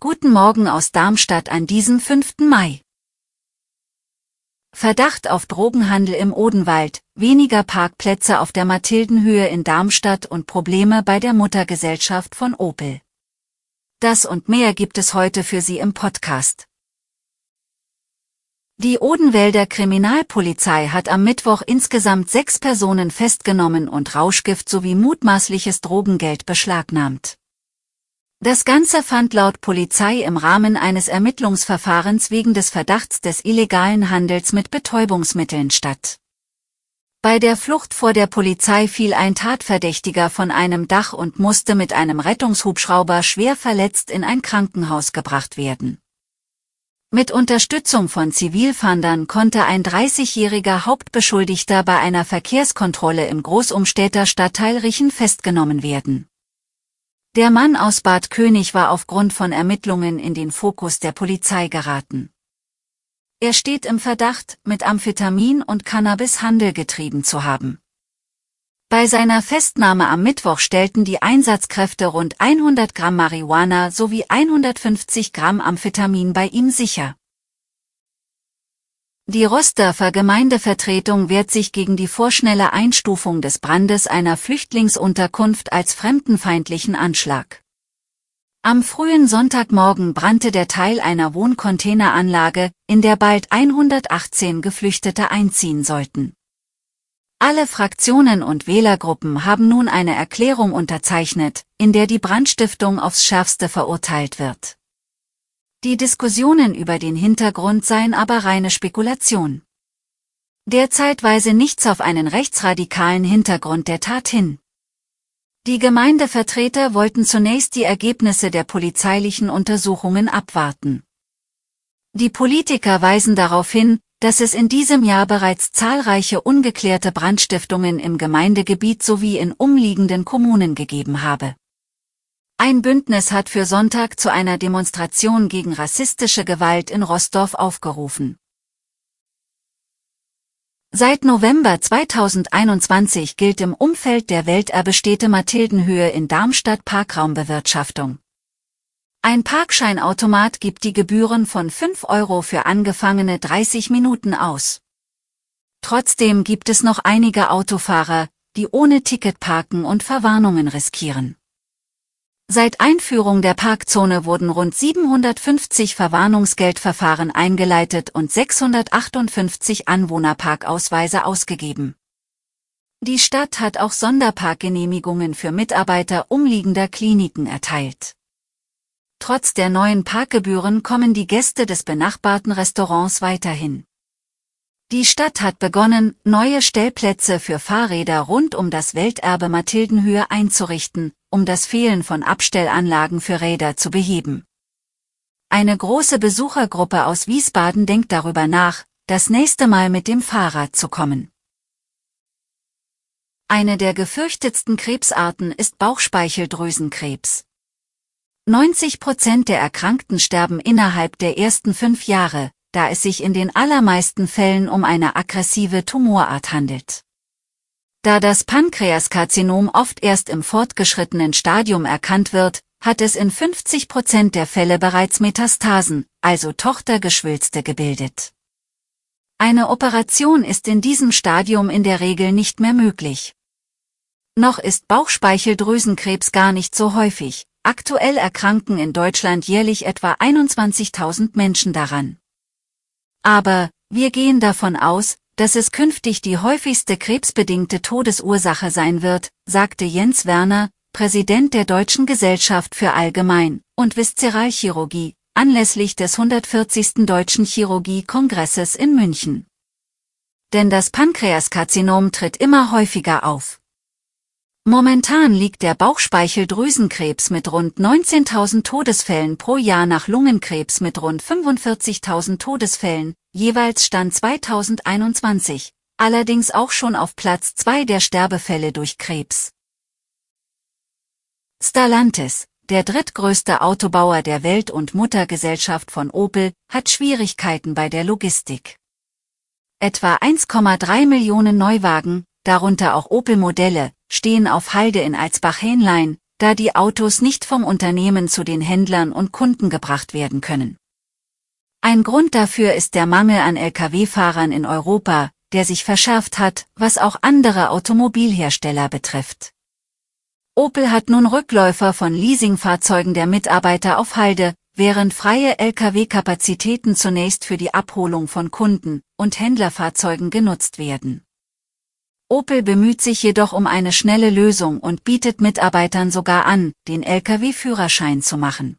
Guten Morgen aus Darmstadt an diesem 5. Mai. Verdacht auf Drogenhandel im Odenwald, weniger Parkplätze auf der Mathildenhöhe in Darmstadt und Probleme bei der Muttergesellschaft von Opel. Das und mehr gibt es heute für Sie im Podcast. Die Odenwälder Kriminalpolizei hat am Mittwoch insgesamt sechs Personen festgenommen und Rauschgift sowie mutmaßliches Drogengeld beschlagnahmt. Das Ganze fand laut Polizei im Rahmen eines Ermittlungsverfahrens wegen des Verdachts des illegalen Handels mit Betäubungsmitteln statt. Bei der Flucht vor der Polizei fiel ein Tatverdächtiger von einem Dach und musste mit einem Rettungshubschrauber schwer verletzt in ein Krankenhaus gebracht werden. Mit Unterstützung von Zivilfahndern konnte ein 30-jähriger Hauptbeschuldigter bei einer Verkehrskontrolle im Großumstädter Stadtteil Richen festgenommen werden. Der Mann aus Bad König war aufgrund von Ermittlungen in den Fokus der Polizei geraten. Er steht im Verdacht, mit Amphetamin und Cannabis Handel getrieben zu haben. Bei seiner Festnahme am Mittwoch stellten die Einsatzkräfte rund 100 Gramm Marihuana sowie 150 Gramm Amphetamin bei ihm sicher. Die Rosdorfer Gemeindevertretung wehrt sich gegen die vorschnelle Einstufung des Brandes einer Flüchtlingsunterkunft als fremdenfeindlichen Anschlag. Am frühen Sonntagmorgen brannte der Teil einer Wohncontaineranlage, in der bald 118 Geflüchtete einziehen sollten. Alle Fraktionen und Wählergruppen haben nun eine Erklärung unterzeichnet, in der die Brandstiftung aufs schärfste verurteilt wird. Die Diskussionen über den Hintergrund seien aber reine Spekulation. Derzeit weise nichts auf einen rechtsradikalen Hintergrund der Tat hin. Die Gemeindevertreter wollten zunächst die Ergebnisse der polizeilichen Untersuchungen abwarten. Die Politiker weisen darauf hin, dass es in diesem Jahr bereits zahlreiche ungeklärte Brandstiftungen im Gemeindegebiet sowie in umliegenden Kommunen gegeben habe. Ein Bündnis hat für Sonntag zu einer Demonstration gegen rassistische Gewalt in Rostorf aufgerufen. Seit November 2021 gilt im Umfeld der Welterbestätte Mathildenhöhe in Darmstadt Parkraumbewirtschaftung. Ein Parkscheinautomat gibt die Gebühren von 5 Euro für angefangene 30 Minuten aus. Trotzdem gibt es noch einige Autofahrer, die ohne Ticket parken und Verwarnungen riskieren. Seit Einführung der Parkzone wurden rund 750 Verwarnungsgeldverfahren eingeleitet und 658 Anwohnerparkausweise ausgegeben. Die Stadt hat auch Sonderparkgenehmigungen für Mitarbeiter umliegender Kliniken erteilt. Trotz der neuen Parkgebühren kommen die Gäste des benachbarten Restaurants weiterhin. Die Stadt hat begonnen, neue Stellplätze für Fahrräder rund um das Welterbe Mathildenhöhe einzurichten, um das Fehlen von Abstellanlagen für Räder zu beheben. Eine große Besuchergruppe aus Wiesbaden denkt darüber nach, das nächste Mal mit dem Fahrrad zu kommen. Eine der gefürchtetsten Krebsarten ist Bauchspeicheldrüsenkrebs. 90 Prozent der Erkrankten sterben innerhalb der ersten fünf Jahre, da es sich in den allermeisten Fällen um eine aggressive Tumorart handelt. Da das Pankreaskarzinom oft erst im fortgeschrittenen Stadium erkannt wird, hat es in 50 Prozent der Fälle bereits Metastasen, also Tochtergeschwülste gebildet. Eine Operation ist in diesem Stadium in der Regel nicht mehr möglich. Noch ist Bauchspeicheldrüsenkrebs gar nicht so häufig, Aktuell erkranken in Deutschland jährlich etwa 21.000 Menschen daran. Aber, wir gehen davon aus, dass es künftig die häufigste krebsbedingte Todesursache sein wird, sagte Jens Werner, Präsident der Deutschen Gesellschaft für Allgemein- und Viszeralchirurgie, anlässlich des 140. Deutschen Chirurgie-Kongresses in München. Denn das Pankreaskarzinom tritt immer häufiger auf. Momentan liegt der Bauchspeicheldrüsenkrebs mit rund 19.000 Todesfällen pro Jahr nach Lungenkrebs mit rund 45.000 Todesfällen, jeweils Stand 2021, allerdings auch schon auf Platz 2 der Sterbefälle durch Krebs. Stellantis, der drittgrößte Autobauer der Welt und Muttergesellschaft von Opel, hat Schwierigkeiten bei der Logistik. Etwa 1,3 Millionen Neuwagen, darunter auch Opel-Modelle, stehen auf Halde in Alsbach-Hähnlein, da die Autos nicht vom Unternehmen zu den Händlern und Kunden gebracht werden können. Ein Grund dafür ist der Mangel an Lkw-Fahrern in Europa, der sich verschärft hat, was auch andere Automobilhersteller betrifft. Opel hat nun Rückläufer von Leasingfahrzeugen der Mitarbeiter auf Halde, während freie Lkw-Kapazitäten zunächst für die Abholung von Kunden und Händlerfahrzeugen genutzt werden. Opel bemüht sich jedoch um eine schnelle Lösung und bietet Mitarbeitern sogar an, den Lkw-Führerschein zu machen.